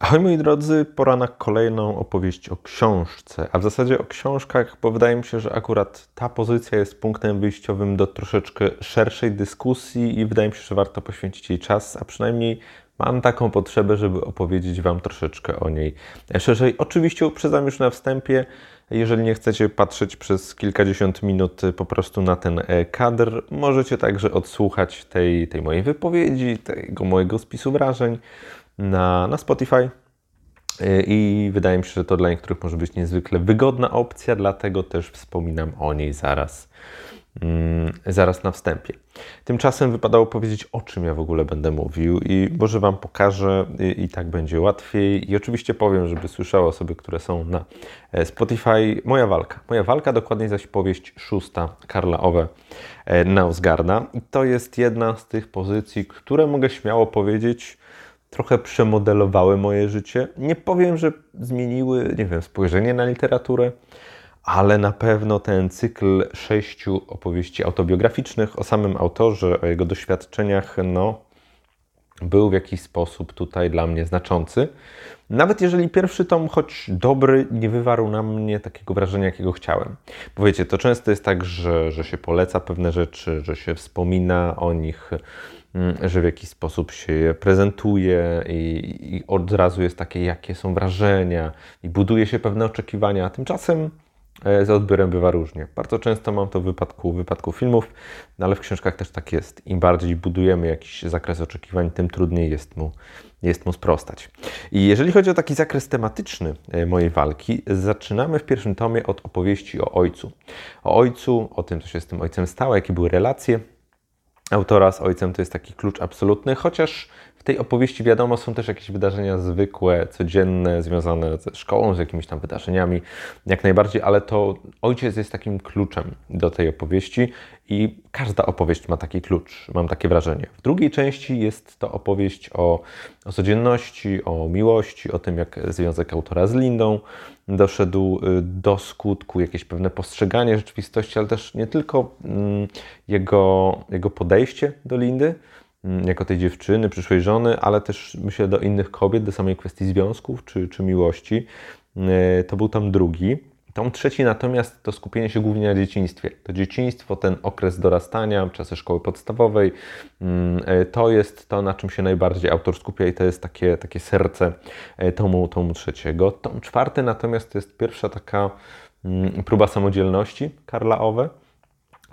Ahoj moi drodzy, pora na kolejną opowieść o książce, a w zasadzie o książkach, bo wydaje mi się, że akurat ta pozycja jest punktem wyjściowym do troszeczkę szerszej dyskusji i wydaje mi się, że warto poświęcić jej czas, a przynajmniej mam taką potrzebę, żeby opowiedzieć Wam troszeczkę o niej szerzej. Oczywiście uprzedzam już na wstępie, jeżeli nie chcecie patrzeć przez kilkadziesiąt minut po prostu na ten e, kadr, możecie także odsłuchać tej, tej mojej wypowiedzi, tego mojego spisu wrażeń na, na Spotify. I wydaje mi się, że to dla niektórych może być niezwykle wygodna opcja, dlatego też wspominam o niej zaraz, mm, zaraz na wstępie. Tymczasem wypadało powiedzieć, o czym ja w ogóle będę mówił, i może Wam pokażę, i, i tak będzie łatwiej. I oczywiście powiem, żeby słyszały osoby, które są na e, Spotify, moja walka. Moja walka, dokładniej zaś powieść szósta Karla Owe e, Nausgarda. I to jest jedna z tych pozycji, które mogę śmiało powiedzieć, trochę przemodelowały moje życie. Nie powiem, że zmieniły, nie wiem, spojrzenie na literaturę, ale na pewno ten cykl sześciu opowieści autobiograficznych o samym autorze, o jego doświadczeniach, no, był w jakiś sposób tutaj dla mnie znaczący. Nawet jeżeli pierwszy tom, choć dobry, nie wywarł na mnie takiego wrażenia, jakiego chciałem. Bo wiecie, to często jest tak, że, że się poleca pewne rzeczy, że się wspomina o nich że w jakiś sposób się je prezentuje i, i od razu jest takie, jakie są wrażenia i buduje się pewne oczekiwania, a tymczasem e, z odbiorem bywa różnie. Bardzo często mam to w wypadku, w wypadku filmów, no ale w książkach też tak jest. Im bardziej budujemy jakiś zakres oczekiwań, tym trudniej jest mu, jest mu sprostać. I jeżeli chodzi o taki zakres tematyczny e, mojej walki, zaczynamy w pierwszym tomie od opowieści o ojcu. O ojcu, o tym, co się z tym ojcem stało, jakie były relacje, autora z ojcem to jest taki klucz absolutny, chociaż w tej opowieści wiadomo są też jakieś wydarzenia zwykłe, codzienne, związane ze szkołą, z jakimiś tam wydarzeniami, jak najbardziej, ale to ojciec jest takim kluczem do tej opowieści i każda opowieść ma taki klucz, mam takie wrażenie. W drugiej części jest to opowieść o, o codzienności, o miłości, o tym, jak związek autora z Lindą doszedł y, do skutku, jakieś pewne postrzeganie rzeczywistości, ale też nie tylko mm, jego, jego podejście do Lindy, jako tej dziewczyny, przyszłej żony, ale też myślę do innych kobiet, do samej kwestii związków czy, czy miłości. Y, to był tam drugi. Tom trzeci natomiast to skupienie się głównie na dzieciństwie. To dzieciństwo, ten okres dorastania, czasy szkoły podstawowej, mm, e, to jest to, na czym się najbardziej autor skupia i to jest takie, takie serce e, tomu, tomu trzeciego. Tom czwarty natomiast to jest pierwsza taka mm, próba samodzielności Karla Owe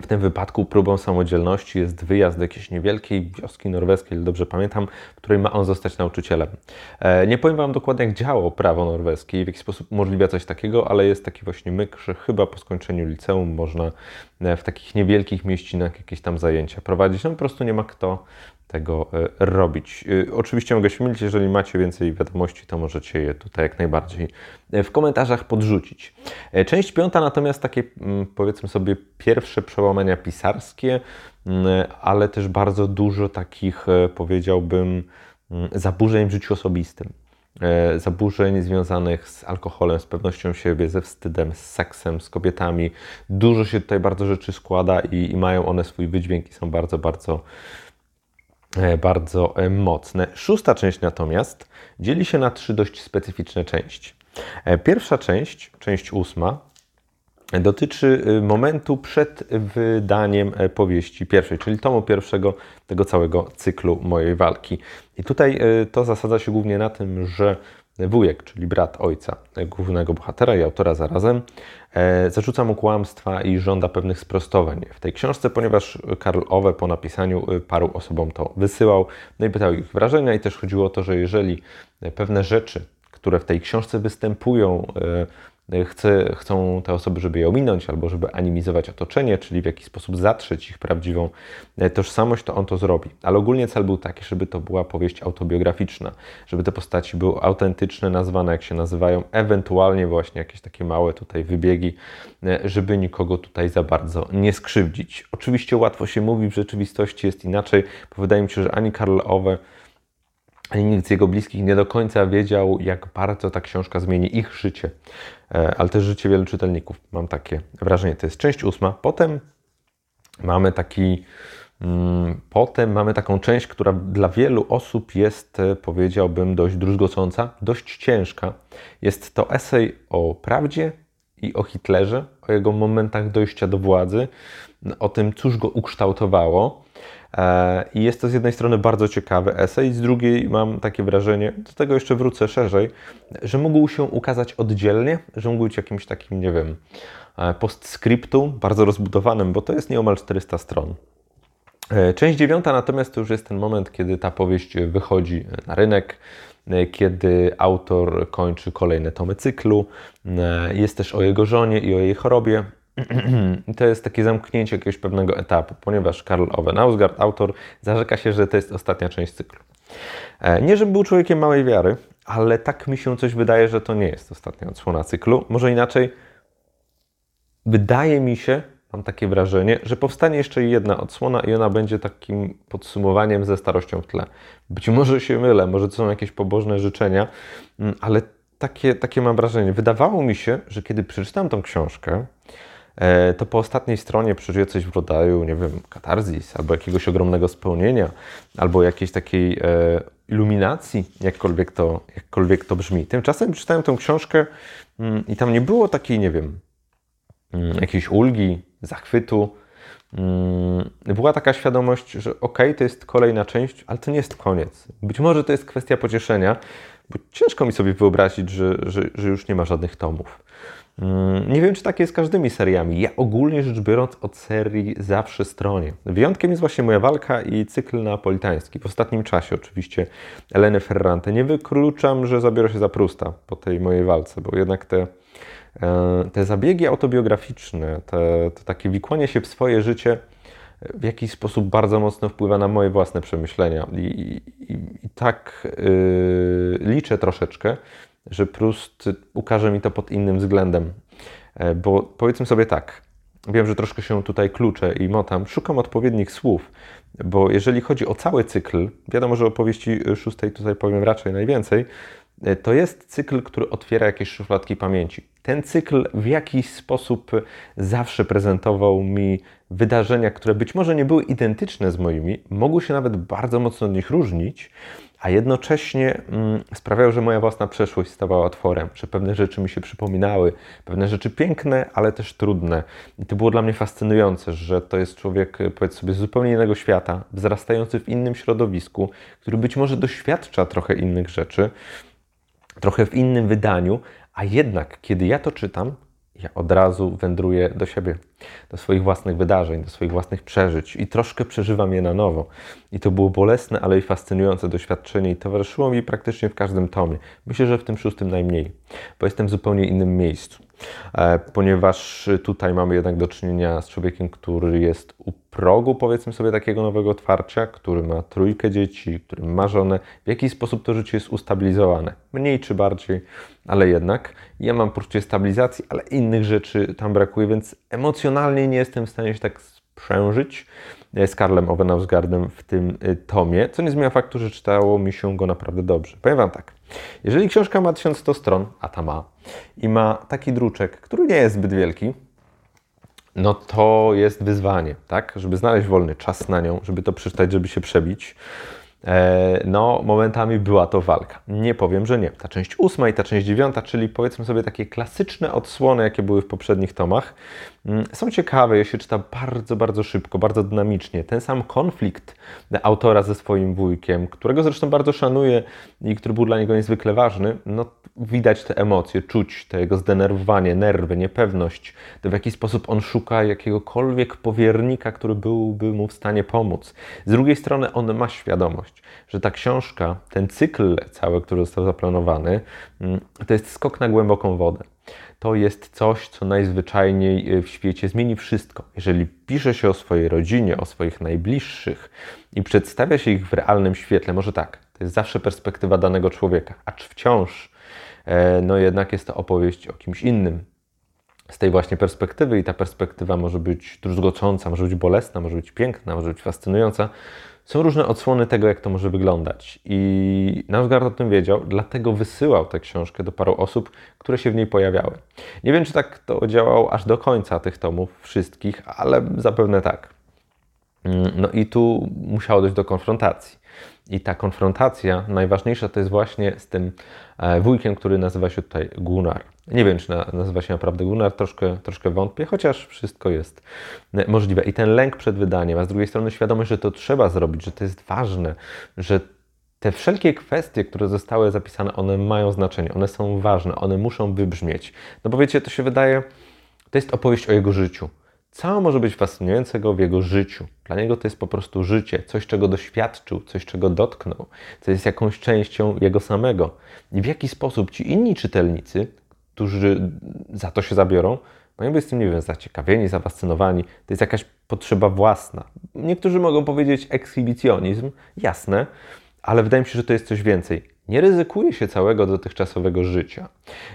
w tym wypadku próbą samodzielności jest wyjazd do jakiejś niewielkiej wioski norweskiej, dobrze pamiętam, w której ma on zostać nauczycielem. E, nie powiem Wam dokładnie, jak działało prawo norweskie i w jaki sposób umożliwia coś takiego, ale jest taki właśnie myk, że chyba po skończeniu liceum można e, w takich niewielkich mieścinach jakieś tam zajęcia prowadzić. No po prostu nie ma kto tego e, robić. E, oczywiście mogę się mylić, jeżeli macie więcej wiadomości, to możecie je tutaj jak najbardziej e, w komentarzach podrzucić. Część piąta natomiast takie mm, powiedzmy sobie pierwsze przełamania pisarskie, mm, ale też bardzo dużo takich powiedziałbym mm, zaburzeń w życiu osobistym. Zaburzeń związanych z alkoholem, z pewnością siebie, ze wstydem, z seksem, z kobietami. Dużo się tutaj bardzo rzeczy składa i, i mają one swój wydźwięk i są bardzo, bardzo bardzo e, mocne. Szósta część natomiast dzieli się na trzy dość specyficzne części. E, pierwsza część, część ósma, dotyczy momentu przed wydaniem powieści pierwszej, czyli tomu pierwszego tego całego cyklu mojej walki. I tutaj to zasadza się głównie na tym, że wujek, czyli brat ojca głównego bohatera i autora zarazem, e, zarzuca mu kłamstwa i żąda pewnych sprostowań w tej książce, ponieważ Karl Owe po napisaniu e, paru osobom to wysyłał, no i pytał ich wrażenia i też chodziło o to, że jeżeli pewne rzeczy, które w tej książce występują, e, chce, chcą te osoby, żeby je ominąć albo żeby animizować otoczenie, czyli w jakiś sposób zatrzeć ich prawdziwą e, tożsamość, to on to zrobi. Ale ogólnie cel był taki, żeby to była powieść autobiograficzna, żeby te postaci były autentyczne, nazwane jak się nazywają, ewentualnie właśnie jakieś takie małe tutaj wybiegi, e, żeby nikogo tutaj za bardzo nie skrzywdzić. Oczywiście łatwo się mówi, w rzeczywistości jest inaczej, bo wydaje mi się, że ani Karl Owe, ani nikt z jego bliskich nie do końca wiedział, jak bardzo ta książka zmieni ich życie, e, ale też życie wielu czytelników. Mam takie wrażenie. To jest część ósma. Potem mamy taki Mm, potem mamy taką część, która dla wielu osób jest, e, powiedziałbym, dość druzgocąca, dość ciężka. Jest to esej o prawdzie i o Hitlerze, o jego momentach dojścia do władzy, o tym, cóż go ukształtowało. E, I jest to z jednej strony bardzo ciekawy esej, z drugiej mam takie wrażenie, do tego jeszcze wrócę szerzej, że mógł się ukazać oddzielnie, że mógł być jakimś takim, nie wiem, e, postscriptum, bardzo rozbudowanym, bo to jest nieomal 400 stron. E, część dziewiąta natomiast to już jest ten moment, kiedy ta powieść wychodzi na rynek, kiedy autor kończy kolejne tomy cyklu. Jest też o jego żonie i o jej chorobie. To jest takie zamknięcie jakiegoś pewnego etapu, ponieważ Karl Ove Nausgaard, autor, zarzeka się, że to jest ostatnia część cyklu. E, nie, żeby był człowiekiem małej wiary, ale tak mi się coś wydaje, że to nie jest ostatnia odsłona cyklu. Może inaczej, wydaje mi się, mam takie wrażenie, że powstanie jeszcze jedna odsłona i ona będzie takim podsumowaniem ze starością w tle. Być może się mylę, może to są jakieś pobożne życzenia, mm, ale takie, takie mam wrażenie. Wydawało mi się, że kiedy przeczytam tą książkę, to po ostatniej stronie przeżyję coś w rodzaju, nie wiem, katarzis, albo jakiegoś ogromnego spełnienia, albo jakiejś takiej e, iluminacji, jakkolwiek to, jakkolwiek to brzmi. Tymczasem czytałem tę książkę mm, i tam nie było takiej, nie wiem, mm, jakiejś ulgi, zachwytu. Mm, była taka świadomość, że okej, okay, to jest kolejna część, ale to nie jest koniec. Być może to jest kwestia pocieszenia, bo ciężko mi sobie wyobrazić, że, że, że już nie ma żadnych tomów. Mm, nie wiem, czy tak jest z każdymi seriami. Ja ogólnie rzecz biorąc od serii zawsze stronie. Wyjątkiem jest właśnie moja walka i cykl neapolitański. W ostatnim czasie oczywiście Eleny Ferrante. Nie wykluczam, że zabiorę się za Prusta po tej mojej walce, bo jednak te, e, te zabiegi autobiograficzne, te, to takie wikłanie się w swoje życie w jakiś sposób bardzo mocno wpływa na moje własne przemyślenia. I, i, i tak yy, liczę troszeczkę, że Proust ukaże mi to pod innym względem. E, bo powiedzmy sobie tak, wiem, że troszkę się tutaj kluczę i motam, szukam odpowiednich słów, bo jeżeli chodzi o cały cykl, wiadomo, że opowieści szóstej tutaj powiem raczej najwięcej, e, to jest cykl, który otwiera jakieś szufladki pamięci. Ten cykl w jakiś sposób zawsze prezentował mi wydarzenia, które być może nie były identyczne z moimi, mogły się nawet bardzo mocno od nich różnić, a jednocześnie mm, że moja własna przeszłość stawała otworem, że pewne rzeczy mi się przypominały, pewne rzeczy piękne, ale też trudne. I to było dla mnie fascynujące, że to jest człowiek, powiedz sobie, z zupełnie innego świata, wzrastający w innym środowisku, który być może doświadcza trochę innych rzeczy, trochę w innym wydaniu, a jednak, kiedy ja to czytam, ja od razu wędruję do siebie, do swoich własnych wydarzeń, do swoich własnych przeżyć i troszkę przeżywam je na nowo. I to było bolesne, ale i fascynujące doświadczenie i towarzyszyło mi praktycznie w każdym tomie. Myślę, że w tym szóstym najmniej, bo jestem w zupełnie innym miejscu. E, ponieważ tutaj mamy jednak do czynienia z człowiekiem, który jest u progu, powiedzmy sobie, takiego nowego otwarcia, który ma trójkę dzieci, który ma żonę, w jaki sposób to życie jest ustabilizowane. Mniej czy bardziej, ale jednak. Ja mam poczucie stabilizacji, ale innych rzeczy tam brakuje, więc emocjonalnie nie jestem w stanie się tak sprzężyć z Karlem Ovenausgardem w tym y, tomie, co nie zmienia faktu, że czytało mi się go naprawdę dobrze. Powiem Wam tak, jeżeli książka ma 1100 stron, a ta ma, i ma taki druczek, który nie jest zbyt wielki, no to jest wyzwanie, tak? Żeby znaleźć wolny czas na nią, żeby to przeczytać, żeby się przebić. E, no, momentami była to walka. Nie powiem, że nie. Ta część ósma i ta część dziewiąta, czyli powiedzmy sobie takie klasyczne odsłony, jakie były w poprzednich tomach, są ciekawe, je się czyta bardzo, bardzo szybko, bardzo dynamicznie. Ten sam konflikt autora ze swoim wujkiem, którego zresztą bardzo szanuję i który był dla niego niezwykle ważny, no widać te emocje, czuć to jego zdenerwowanie, nerwy, niepewność, to w jaki sposób on szuka jakiegokolwiek powiernika, który byłby mu w stanie pomóc. Z drugiej strony on ma świadomość, że ta książka, ten cykl cały, który został zaplanowany, mm, to jest skok na głęboką wodę. To jest coś, co najzwyczajniej y, w świecie zmieni wszystko. Jeżeli pisze się o swojej rodzinie, o swoich najbliższych i przedstawia się ich w realnym świetle, może tak, to jest zawsze perspektywa danego człowieka, acz wciąż E, no jednak jest to opowieść o kimś innym. Z tej właśnie perspektywy, i ta perspektywa może być druzgocąca, może być bolesna, może być piękna, może być fascynująca. Są różne odsłony tego, jak to może wyglądać. I Nausgard o tym wiedział, dlatego wysyłał tę książkę do paru osób, które się w niej pojawiały. Nie wiem, czy tak to działało aż do końca tych tomów, wszystkich, ale zapewne tak. Mm, no i tu musiało dojść do konfrontacji. I ta konfrontacja najważniejsza to jest właśnie z tym e, wujkiem, który nazywa się tutaj Gunnar. Nie wiem, czy nazywa się naprawdę Gunnar, troszkę, troszkę wątpię, chociaż wszystko jest e, możliwe. I ten lęk przed wydaniem, a z drugiej strony świadomość, że to trzeba zrobić, że to jest ważne, że te wszelkie kwestie, które zostały zapisane, one mają znaczenie, one są ważne, one muszą wybrzmieć. No bo wiecie, to się wydaje, to jest opowieść o jego życiu. Co może być fascynującego w jego życiu? Dla niego to jest po prostu życie, coś, czego doświadczył, coś, czego dotknął, co jest jakąś częścią jego samego. I w jaki sposób ci inni czytelnicy, którzy za to się zabiorą, mają być z tym, nie wiem, zaciekawieni, zafascynowani. To jest jakaś potrzeba własna. Niektórzy mogą powiedzieć ekshibicjonizm, jasne, ale wydaje mi się, że to jest coś więcej. Nie ryzykuje się całego dotychczasowego życia.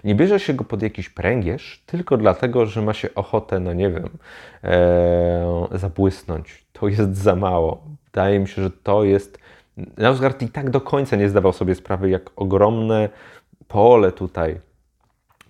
Nie bierze się go pod jakiś pręgierz tylko dlatego, że ma się ochotę, no nie wiem, ee, zabłysnąć. To jest za mało. Wydaje mi się, że to jest. Nausgard i tak do końca nie zdawał sobie sprawy, jak ogromne pole tutaj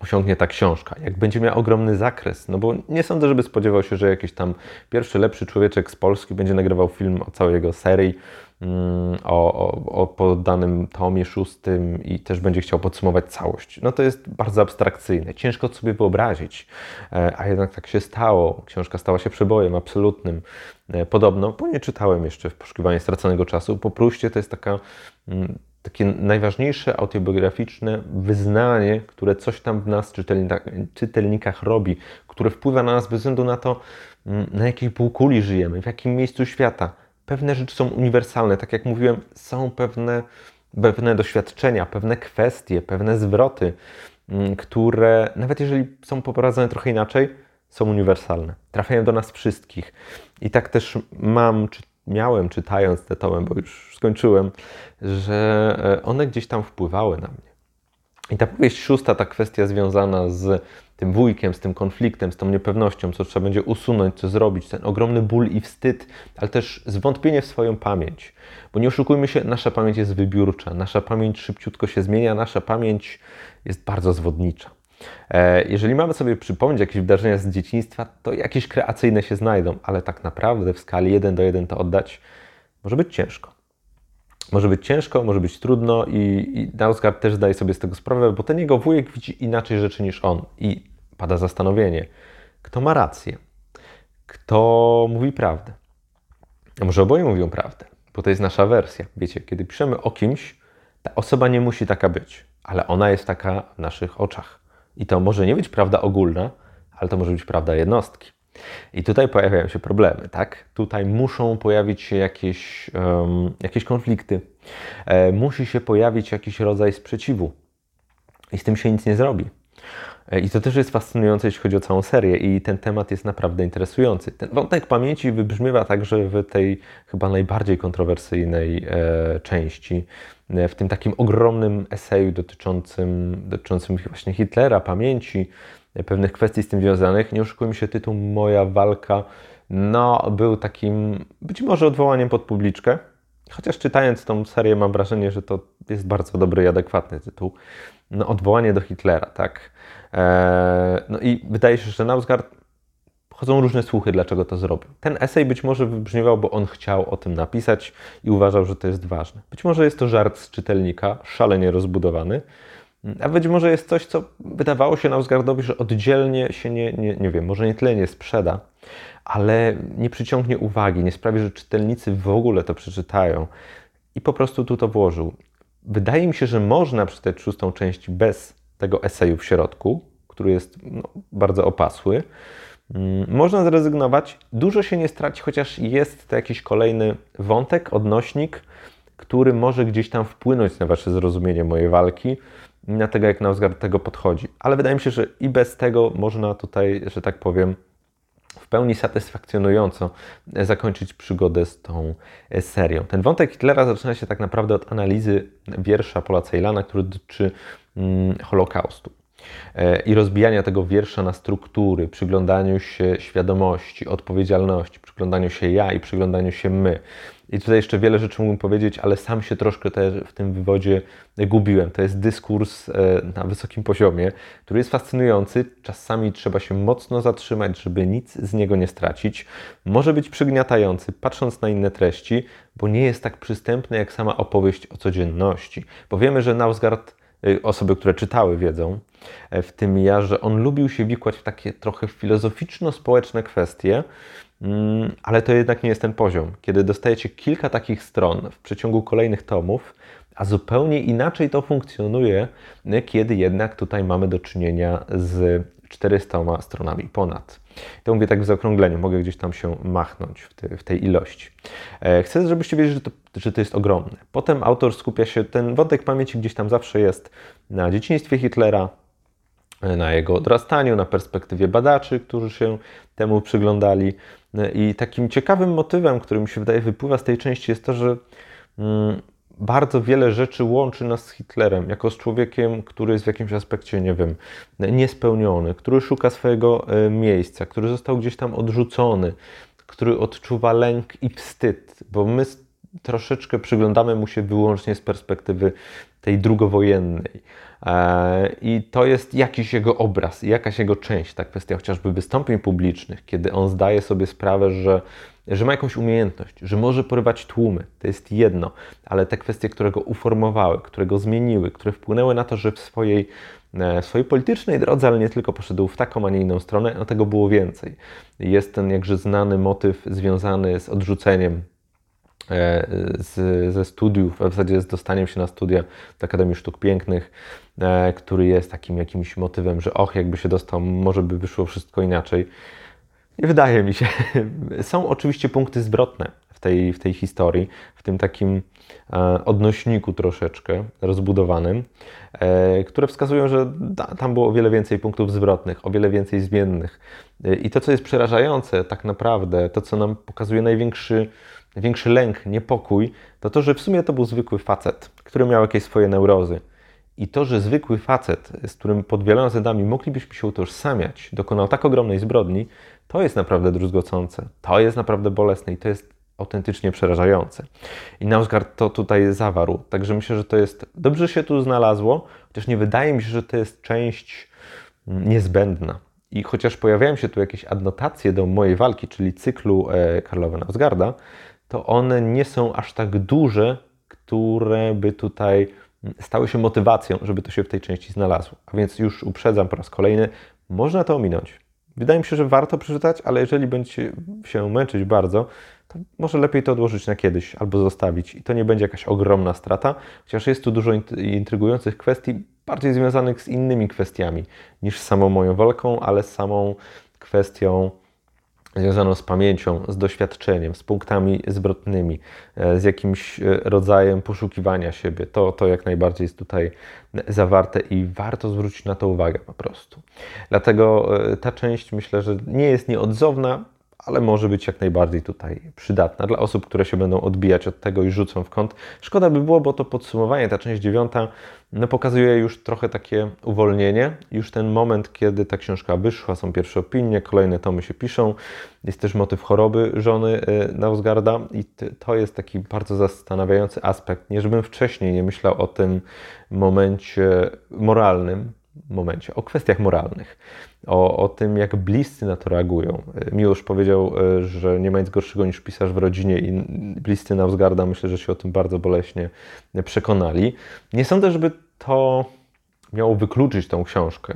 osiągnie ta książka, jak będzie miała ogromny zakres, no bo nie sądzę, żeby spodziewał się, że jakiś tam pierwszy, lepszy człowieczek z Polski będzie nagrywał film o całej jego serii, mm, o, o, o podanym tomie szóstym i też będzie chciał podsumować całość. No to jest bardzo abstrakcyjne, ciężko sobie wyobrazić, e, a jednak tak się stało. Książka stała się przebojem absolutnym. E, podobno, bo nie czytałem jeszcze w poszukiwaniu straconego czasu, po Pruście to jest taka mm, takie najważniejsze autobiograficzne wyznanie, które coś tam w nas, czytelnikach, robi, które wpływa na nas bez względu na to, mm, na jakiej półkuli żyjemy, w jakim miejscu świata. Pewne rzeczy są uniwersalne, tak jak mówiłem, są pewne, pewne doświadczenia, pewne kwestie, pewne zwroty, mm, które nawet jeżeli są poprowadzone trochę inaczej, są uniwersalne. Trafiają do nas wszystkich. I tak też mam, czy miałem czytając te tomy, bo już skończyłem, że e, one gdzieś tam wpływały na mnie. I ta powieść szósta, ta kwestia związana z tym wujkiem, z tym konfliktem, z tą niepewnością, co trzeba będzie usunąć, co zrobić, ten ogromny ból i wstyd, ale też zwątpienie w swoją pamięć. Bo nie oszukujmy się, nasza pamięć jest wybiórcza, nasza pamięć szybciutko się zmienia, nasza pamięć jest bardzo zwodnicza. E, jeżeli mamy sobie przypomnieć jakieś wydarzenia z dzieciństwa, to jakieś kreacyjne się znajdą, ale tak naprawdę w skali 1 do 1 to oddać może być ciężko. Może być ciężko, może być trudno i, i też zdaje sobie z tego sprawę, bo ten jego wujek widzi inaczej rzeczy niż on i pada zastanowienie, kto ma rację, kto mówi prawdę. A może oboje mówią prawdę, bo to jest nasza wersja. Wiecie, kiedy piszemy o kimś, ta osoba nie musi taka być, ale ona jest taka w naszych oczach. I to może nie być prawda ogólna, ale to może być prawda jednostki. I tutaj pojawiają się problemy, tak? Tutaj muszą pojawić się jakieś, um, jakieś konflikty, e, musi się pojawić jakiś rodzaj sprzeciwu i z tym się nic nie zrobi. E, I to też jest fascynujące, jeśli chodzi o całą serię, i ten temat jest naprawdę interesujący. Ten wątek pamięci wybrzmiewa także w tej chyba najbardziej kontrowersyjnej e, części, w tym takim ogromnym eseju dotyczącym, dotyczącym właśnie Hitlera, pamięci, e, pewnych kwestii z tym związanych. Nie oszukujmy się, tytuł Moja walka no, był takim być może odwołaniem pod publiczkę, chociaż czytając tą serię mam wrażenie, że to jest bardzo dobry i adekwatny tytuł. No, odwołanie do Hitlera, tak. E, no i wydaje się, że Nausgard chodzą różne słuchy, dlaczego to zrobił. Ten esej być może wybrzmiewał, bo on chciał o tym napisać i uważał, że to jest ważne. Być może jest to żart z czytelnika, szalenie rozbudowany, a być może jest coś, co wydawało się Nausgardowi, że oddzielnie się nie, nie, nie wiem, może nie tyle nie sprzeda, ale nie przyciągnie uwagi, nie sprawi, że czytelnicy w ogóle to przeczytają. I po prostu tu to włożył. Wydaje mi się, że można przeczytać szóstą część bez tego eseju w środku, który jest no, bardzo opasły. Mm, można zrezygnować, dużo się nie straci, chociaż jest to jakiś kolejny wątek, odnośnik, który może gdzieś tam wpłynąć na Wasze zrozumienie mojej walki na tego, jak Nausgard tego podchodzi. Ale wydaje mi się, że i bez tego można tutaj, że tak powiem, w pełni satysfakcjonująco zakończyć przygodę z tą serią. Ten wątek Hitlera zaczyna się tak naprawdę od analizy wiersza Pola Ceylana, który dotyczy mm, Holokaustu. E, i rozbijania tego wiersza na struktury, przyglądaniu się świadomości, odpowiedzialności, przyglądaniu się ja i przyglądaniu się my. I tutaj jeszcze wiele rzeczy mógłbym powiedzieć, ale sam się troszkę w tym wywodzie gubiłem. To jest dyskurs e, na wysokim poziomie, który jest fascynujący. Czasami trzeba się mocno zatrzymać, żeby nic z niego nie stracić. Może być przygniatający, patrząc na inne treści, bo nie jest tak przystępny jak sama opowieść o codzienności. Bo wiemy, że Nausgard e, osoby, które czytały, wiedzą, w tym ja, że on lubił się wikłać w takie trochę filozoficzno-społeczne kwestie, Mm, ale to jednak nie jest ten poziom. Kiedy dostajecie kilka takich stron w przeciągu kolejnych tomów, a zupełnie inaczej to funkcjonuje, kiedy jednak tutaj mamy do czynienia z 400 stronami ponad. To mówię tak w zaokrągleniu, mogę gdzieś tam się machnąć w, te, w tej ilości. E, chcę, żebyście wiedzieli, że to, że to jest ogromne. Potem autor skupia się, ten wątek pamięci gdzieś tam zawsze jest na dzieciństwie Hitlera, na jego odrastaniu, na perspektywie badaczy, którzy się temu przyglądali. I takim ciekawym motywem, który mi się wydaje wypływa z tej części, jest to, że mm, bardzo wiele rzeczy łączy nas z Hitlerem, jako z człowiekiem, który jest w jakimś aspekcie, nie wiem, niespełniony, który szuka swojego e, miejsca, który został gdzieś tam odrzucony, który odczuwa lęk i wstyd, bo my troszeczkę przyglądamy mu się wyłącznie z perspektywy tej drugowojennej. E, I to jest jakiś jego obraz, jakaś jego część, ta kwestia chociażby wystąpień publicznych, kiedy on zdaje sobie sprawę, że, że ma jakąś umiejętność, że może porywać tłumy. To jest jedno, ale te kwestie, które go uformowały, które go zmieniły, które wpłynęły na to, że w swojej, e, w swojej politycznej drodze, ale nie tylko poszedł w taką, a nie inną stronę, no tego było więcej. Jest ten jakże znany motyw związany z odrzuceniem z, ze studiów, w zasadzie z dostaniem się na studia do Akademii Sztuk Pięknych, e, który jest takim jakimś motywem, że och, jakby się dostał, może by wyszło wszystko inaczej. Nie wydaje mi się. Są oczywiście punkty zwrotne w tej, w tej historii, w tym takim e, odnośniku troszeczkę rozbudowanym, które wskazują, że tam było o wiele więcej punktów zwrotnych, o wiele więcej zmiennych. I to, co jest przerażające, tak naprawdę, to, co nam pokazuje największy największy lęk, niepokój, to to, że w sumie to był zwykły facet, który miał jakieś swoje neurozy. I to, że zwykły facet, z którym pod wieloma względami moglibyśmy się utożsamiać, dokonał tak ogromnej zbrodni, to jest naprawdę druzgocące, to jest naprawdę bolesne i to jest autentycznie przerażające. I Nausgard to tutaj zawarł, także myślę, że to jest, dobrze się tu znalazło, chociaż nie wydaje mi się, że to jest część mm, niezbędna. I chociaż pojawiają się tu jakieś adnotacje do mojej walki, czyli cyklu e, Karlowa Nausgarda, to one nie są aż tak duże, które by tutaj stały się motywacją, żeby to się w tej części znalazło. A więc już uprzedzam po raz kolejny, można to ominąć. Wydaje mi się, że warto przeczytać, ale jeżeli będziecie się męczyć bardzo, to może lepiej to odłożyć na kiedyś albo zostawić. I to nie będzie jakaś ogromna strata, chociaż jest tu dużo intrygujących kwestii, bardziej związanych z innymi kwestiami niż z samą moją walką, ale z samą kwestią związaną z pamięcią, z doświadczeniem, z punktami zwrotnymi, e, z jakimś e, rodzajem poszukiwania siebie. To, to jak najbardziej jest tutaj zawarte i warto zwrócić na to uwagę po prostu. Dlatego e, ta część myślę, że nie jest nieodzowna, ale może być jak najbardziej tutaj przydatna dla osób, które się będą odbijać od tego i rzucą w kąt. Szkoda by było, bo to podsumowanie, ta część dziewiąta, no pokazuje już trochę takie uwolnienie. Już ten moment, kiedy ta książka wyszła, są pierwsze opinie, kolejne tomy się piszą. Jest też motyw choroby żony y, Nausgarda i to jest taki bardzo zastanawiający aspekt. Nie żebym wcześniej nie myślał o tym momencie moralnym, momencie, o kwestiach moralnych o, o tym, jak bliscy na to reagują. Miłosz powiedział, e, że nie ma nic gorszego niż pisarz w rodzinie i bliscy Nausgarda myślę, że się o tym bardzo boleśnie przekonali. Nie sądzę, żeby to miało wykluczyć tą książkę,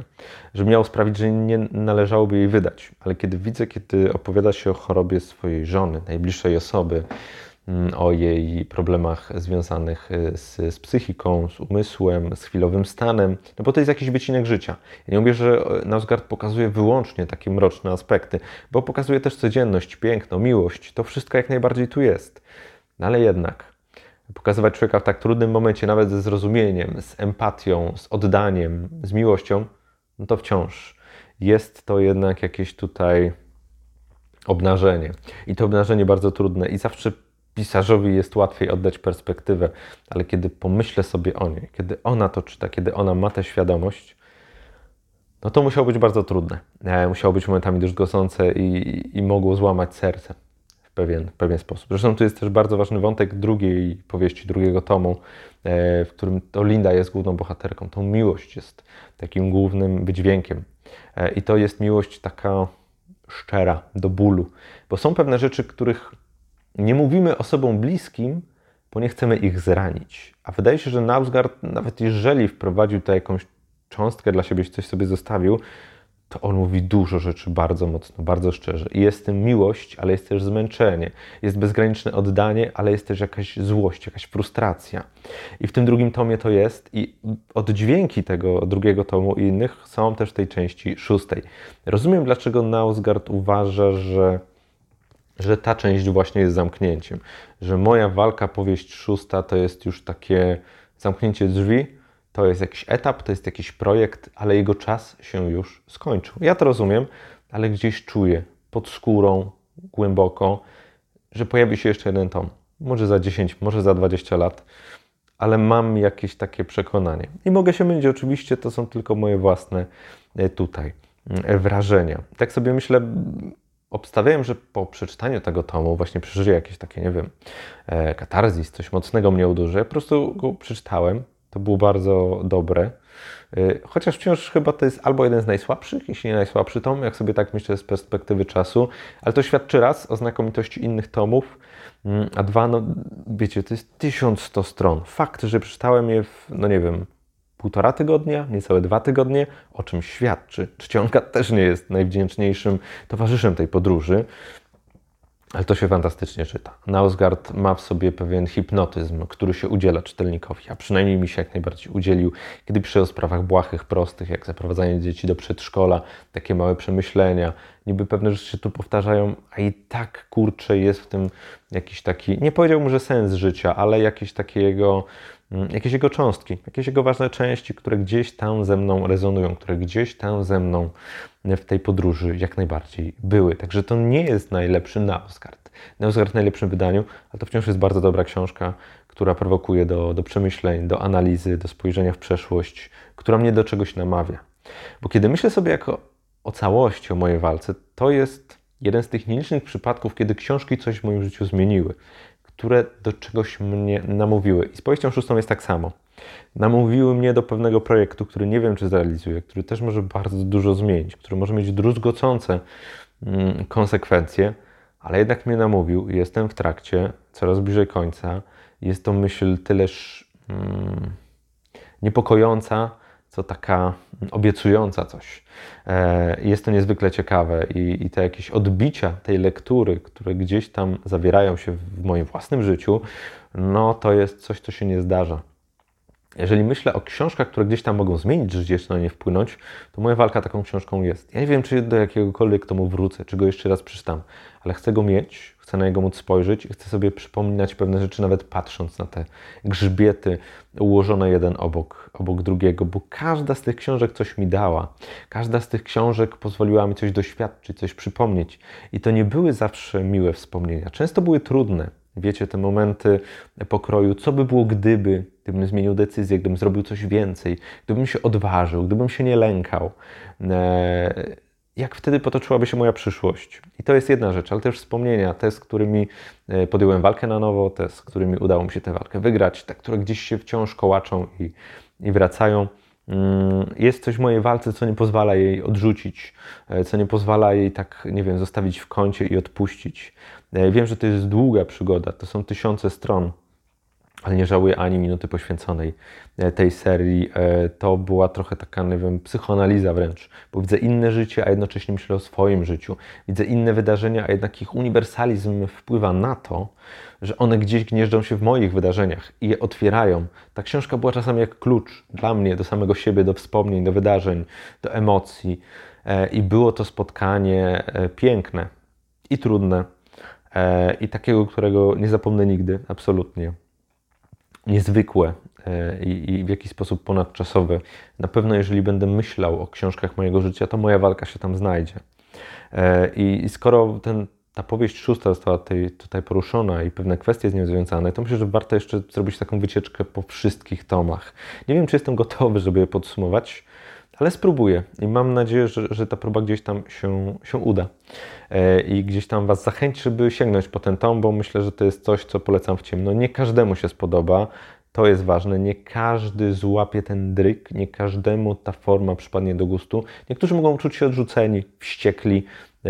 żeby miało sprawić, że nie należałoby jej wydać. Ale kiedy widzę, kiedy opowiada się o chorobie swojej żony, najbliższej osoby, o jej problemach związanych y, z, z, psychiką, z umysłem, z chwilowym stanem, no bo to jest jakiś wycinek życia. Ja nie mówię, że e, Nausgard pokazuje wyłącznie takie mroczne aspekty, bo pokazuje też codzienność, piękno, miłość, to wszystko jak najbardziej tu jest. No ale jednak pokazywać człowieka w tak trudnym momencie, nawet ze zrozumieniem, z empatią, z oddaniem, z miłością, no to wciąż jest to jednak jakieś tutaj obnażenie. I to obnażenie bardzo trudne i zawsze pisarzowi jest łatwiej oddać perspektywę, ale kiedy pomyślę sobie o niej, kiedy ona to czyta, kiedy ona ma tę świadomość, no to musiało być bardzo trudne. E, musiało być momentami druzgocące i, i mogło złamać serce w pewien, pewien sposób. Zresztą tu jest też bardzo ważny wątek drugiej powieści, drugiego tomu, e, w którym to Linda jest główną bohaterką. Tą miłość jest takim głównym wydźwiękiem. E, I to jest miłość taka szczera, do bólu. Bo są pewne rzeczy, których nie mówimy osobom bliskim, bo nie chcemy ich zranić. A wydaje się, że Nausgard, nawet jeżeli wprowadził tutaj jakąś cząstkę dla siebie, coś sobie zostawił, to on mówi dużo rzeczy bardzo mocno, bardzo szczerze. I jest tym miłość, ale jest też zmęczenie. Jest bezgraniczne oddanie, ale jest też jakaś złość, jakaś frustracja. I w tym drugim tomie to jest. I oddźwięki tego drugiego tomu i innych są też w tej części szóstej. Rozumiem, dlaczego Nausgard uważa, że że ta część właśnie jest zamknięciem. Że moja walka, powieść szósta to jest już takie zamknięcie drzwi, to jest jakiś etap, to jest jakiś projekt, ale jego czas się już skończył. Ja to rozumiem, ale gdzieś czuję pod skórą, głęboko, że pojawi się jeszcze jeden tom. Może za 10, może za 20 lat, ale mam jakieś takie przekonanie. I mogę się mylić, oczywiście to są tylko moje własne e, tutaj e, wrażenia. Tak sobie myślę, obstawiałem, że po przeczytaniu tego tomu właśnie przeżyję jakieś takie, nie wiem, e, katarzis, coś mocnego mnie udurzy. Po prostu go przeczytałem, to było bardzo dobre. Y, chociaż wciąż chyba to jest albo jeden z najsłabszych, jeśli nie najsłabszy tom, jak sobie tak myślę z perspektywy czasu, ale to świadczy raz o znakomitości innych tomów, mm, a dwa, no wiecie, to jest 1100 stron. Fakt, że przeczytałem je w, no nie wiem, półtora tygodnia, niecałe dwa tygodnie, o czym świadczy. Czcionka też nie jest najwdzięczniejszym towarzyszem tej podróży. Ale to się fantastycznie czyta. Nausgard ma w sobie pewien hipnotyzm, który się udziela czytelnikowi, a przynajmniej mi się jak najbardziej udzielił, kiedy pisze o sprawach błahych, prostych, jak zaprowadzanie dzieci do przedszkola, takie małe przemyślenia. Niby pewne rzeczy się tu powtarzają, a i tak kurczę jest w tym jakiś taki, nie powiedziałbym, że sens życia, ale jakieś takie jego, jakieś jego cząstki, jakieś jego ważne części, które gdzieś tam ze mną rezonują, które gdzieś tam ze mną w tej podróży jak najbardziej były. Także to nie jest najlepszy Nausgard. Nausgard w najlepszym wydaniu, ale to wciąż jest bardzo dobra książka, która prowokuje do, do przemyśleń, do analizy, do spojrzenia w przeszłość, która mnie do czegoś namawia. Bo kiedy myślę sobie jako o całości, o mojej walce, to jest jeden z tych nielicznych przypadków, kiedy książki coś w moim życiu zmieniły, które do czegoś mnie namówiły. I z powieścią szóstą jest tak samo namówiły mnie do pewnego projektu, który nie wiem, czy zrealizuję, który też może bardzo dużo zmienić, który może mieć druzgocące mm, konsekwencje, ale jednak mnie namówił jestem w trakcie, coraz bliżej końca. Jest to myśl tyleż mm, niepokojąca, co taka obiecująca coś. E, jest to niezwykle ciekawe i, i te jakieś odbicia tej lektury, które gdzieś tam zawierają się w moim własnym życiu, no to jest coś, co się nie zdarza. Jeżeli myślę o książkach, które gdzieś tam mogą zmienić życie, czy na nie wpłynąć, to moja walka taką książką jest. Ja nie wiem, czy do jakiegokolwiek tomu wrócę, czy go jeszcze raz przeczytam, ale chcę go mieć, chcę na niego móc spojrzeć i chcę sobie przypominać pewne rzeczy, nawet patrząc na te grzbiety ułożone jeden obok, obok drugiego, bo każda z tych książek coś mi dała. Każda z tych książek pozwoliła mi coś doświadczyć, coś przypomnieć. I to nie były zawsze miłe wspomnienia. Często były trudne. Wiecie, te momenty pokroju, co by było gdyby, gdybym zmienił decyzję, gdybym zrobił coś więcej, gdybym się odważył, gdybym się nie lękał. E, jak wtedy potoczyłaby się moja przyszłość? I to jest jedna rzecz, ale też wspomnienia, te, z którymi e, podjąłem walkę na nowo, te, z którymi udało mi się tę walkę wygrać, te, które gdzieś się wciąż kołaczą i, i wracają. Mm, jest coś w mojej walce, co nie pozwala jej odrzucić, e, co nie pozwala jej tak, nie wiem, zostawić w kącie i odpuścić. E, wiem, że to jest długa przygoda, to są tysiące stron, ale nie żałuję ani minuty poświęconej e, tej serii. To była trochę taka, nie wiem, psychoanaliza wręcz, bo widzę inne życie, a jednocześnie myślę o swoim życiu. Widzę inne wydarzenia, a jednak ich uniwersalizm wpływa na to, że one gdzieś gnieżdżą się w moich wydarzeniach i je otwierają. Ta książka była czasami jak klucz dla mnie, do samego siebie, do wspomnień, do wydarzeń, do emocji. E, I było to spotkanie e, piękne i trudne, e, i takiego, którego nie zapomnę nigdy, absolutnie. Niezwykłe i, i w jakiś sposób ponadczasowe. Na pewno, jeżeli będę myślał o książkach mojego życia, to moja walka się tam znajdzie. I skoro ten ta powieść szósta została tutaj, tutaj poruszona i pewne kwestie z nią związane, to myślę, że warto jeszcze zrobić taką wycieczkę po wszystkich tomach. Nie wiem, czy jestem gotowy, żeby je podsumować, ale spróbuję i mam nadzieję, że, że ta próba gdzieś tam się, się uda e, i gdzieś tam Was zachęci, żeby sięgnąć po ten tom, bo myślę, że to jest coś, co polecam w ciemno. Nie każdemu się spodoba, to jest ważne. Nie każdy złapie ten dryk, nie każdemu ta forma przypadnie do gustu. Niektórzy mogą czuć się odrzuceni, wściekli, e,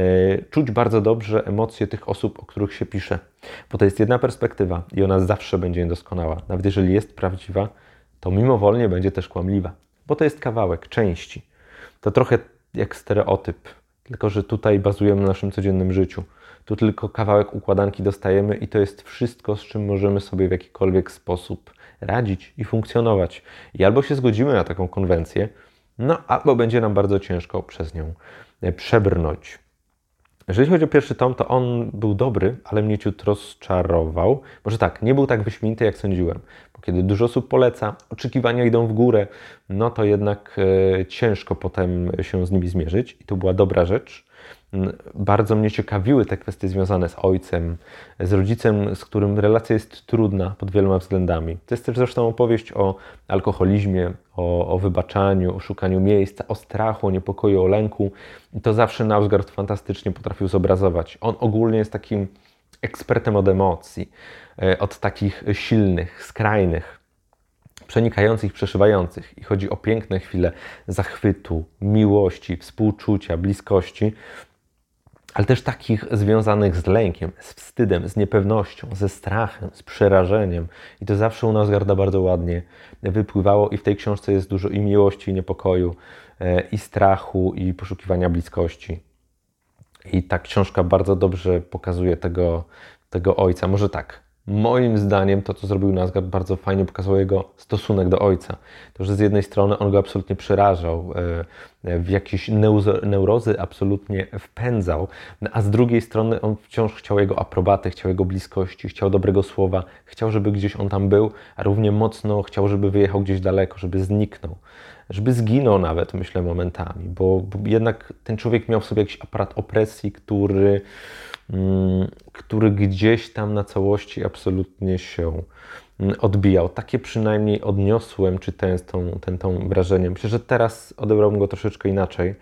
czuć bardzo dobrze emocje tych osób, o których się pisze, bo to jest jedna perspektywa i ona zawsze będzie niedoskonała. Nawet jeżeli jest prawdziwa, to mimowolnie będzie też kłamliwa, bo to jest kawałek części. To trochę jak stereotyp, tylko że tutaj bazujemy na naszym codziennym życiu. Tu tylko kawałek układanki dostajemy i to jest wszystko, z czym możemy sobie w jakikolwiek sposób radzić i funkcjonować. I albo się zgodzimy na taką konwencję, no albo będzie nam bardzo ciężko przez nią e, przebrnąć. Jeżeli chodzi o pierwszy tom, to on był dobry, ale mnie ciut rozczarował. Może tak, nie był tak wyśmienity, jak sądziłem. Bo kiedy dużo osób poleca, oczekiwania idą w górę, no to jednak e, ciężko potem się z nimi zmierzyć. I to była dobra rzecz. Bardzo mnie ciekawiły te kwestie związane z ojcem, z rodzicem, z którym relacja jest trudna pod wieloma względami. To jest też zresztą opowieść o alkoholizmie, o, o wybaczaniu, o szukaniu miejsca, o strachu, o niepokoju, o lęku. I to zawsze Nausgard fantastycznie potrafił zobrazować. On ogólnie jest takim ekspertem od emocji, e, od takich silnych, skrajnych, przenikających, przeszywających. I chodzi o piękne chwile zachwytu, miłości, współczucia, bliskości, ale też takich związanych z lękiem, z wstydem, z niepewnością, ze strachem, z przerażeniem. I to zawsze u nas Garda bardzo ładnie wypływało i w tej książce jest dużo i miłości, i niepokoju, e, i strachu, i poszukiwania bliskości. I ta książka bardzo dobrze pokazuje tego, tego ojca. Może tak, moim zdaniem to, co zrobił Nazgard, bardzo fajnie pokazało jego stosunek do ojca. To, że z jednej strony on go absolutnie przerażał, e, w jakieś neurozy absolutnie wpędzał, a z drugiej strony on wciąż chciał jego aprobaty, chciał jego bliskości, chciał dobrego słowa, chciał, żeby gdzieś on tam był, a równie mocno chciał, żeby wyjechał gdzieś daleko, żeby zniknął. Żeby zginął nawet, myślę, momentami, bo, bo jednak ten człowiek miał w sobie jakiś aparat opresji, który Mm, który gdzieś tam na całości absolutnie się mm, odbijał. Takie przynajmniej odniosłem, czytając tą, ten, tą wrażenie. Myślę, że teraz odebrałbym go troszeczkę inaczej.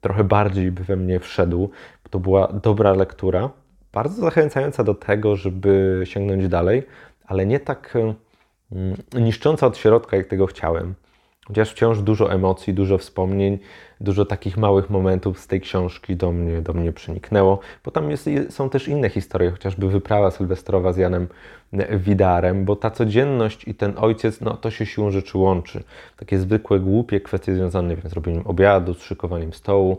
Trochę bardziej by we mnie wszedł. To była dobra lektura, bardzo zachęcająca do tego, żeby sięgnąć dalej, ale nie tak mm, niszcząca od środka, jak tego chciałem. Chociaż wciąż dużo emocji, dużo wspomnień, dużo takich małych momentów z tej książki do mnie, do mnie przeniknęło, bo tam jest, są też inne historie, chociażby wyprawa sylwestrowa z Janem Widarem, bo ta codzienność i ten ojciec, no to się siłą rzeczy łączy. Takie zwykłe, głupie kwestie związane z robieniem obiadu, z szykowaniem stołu.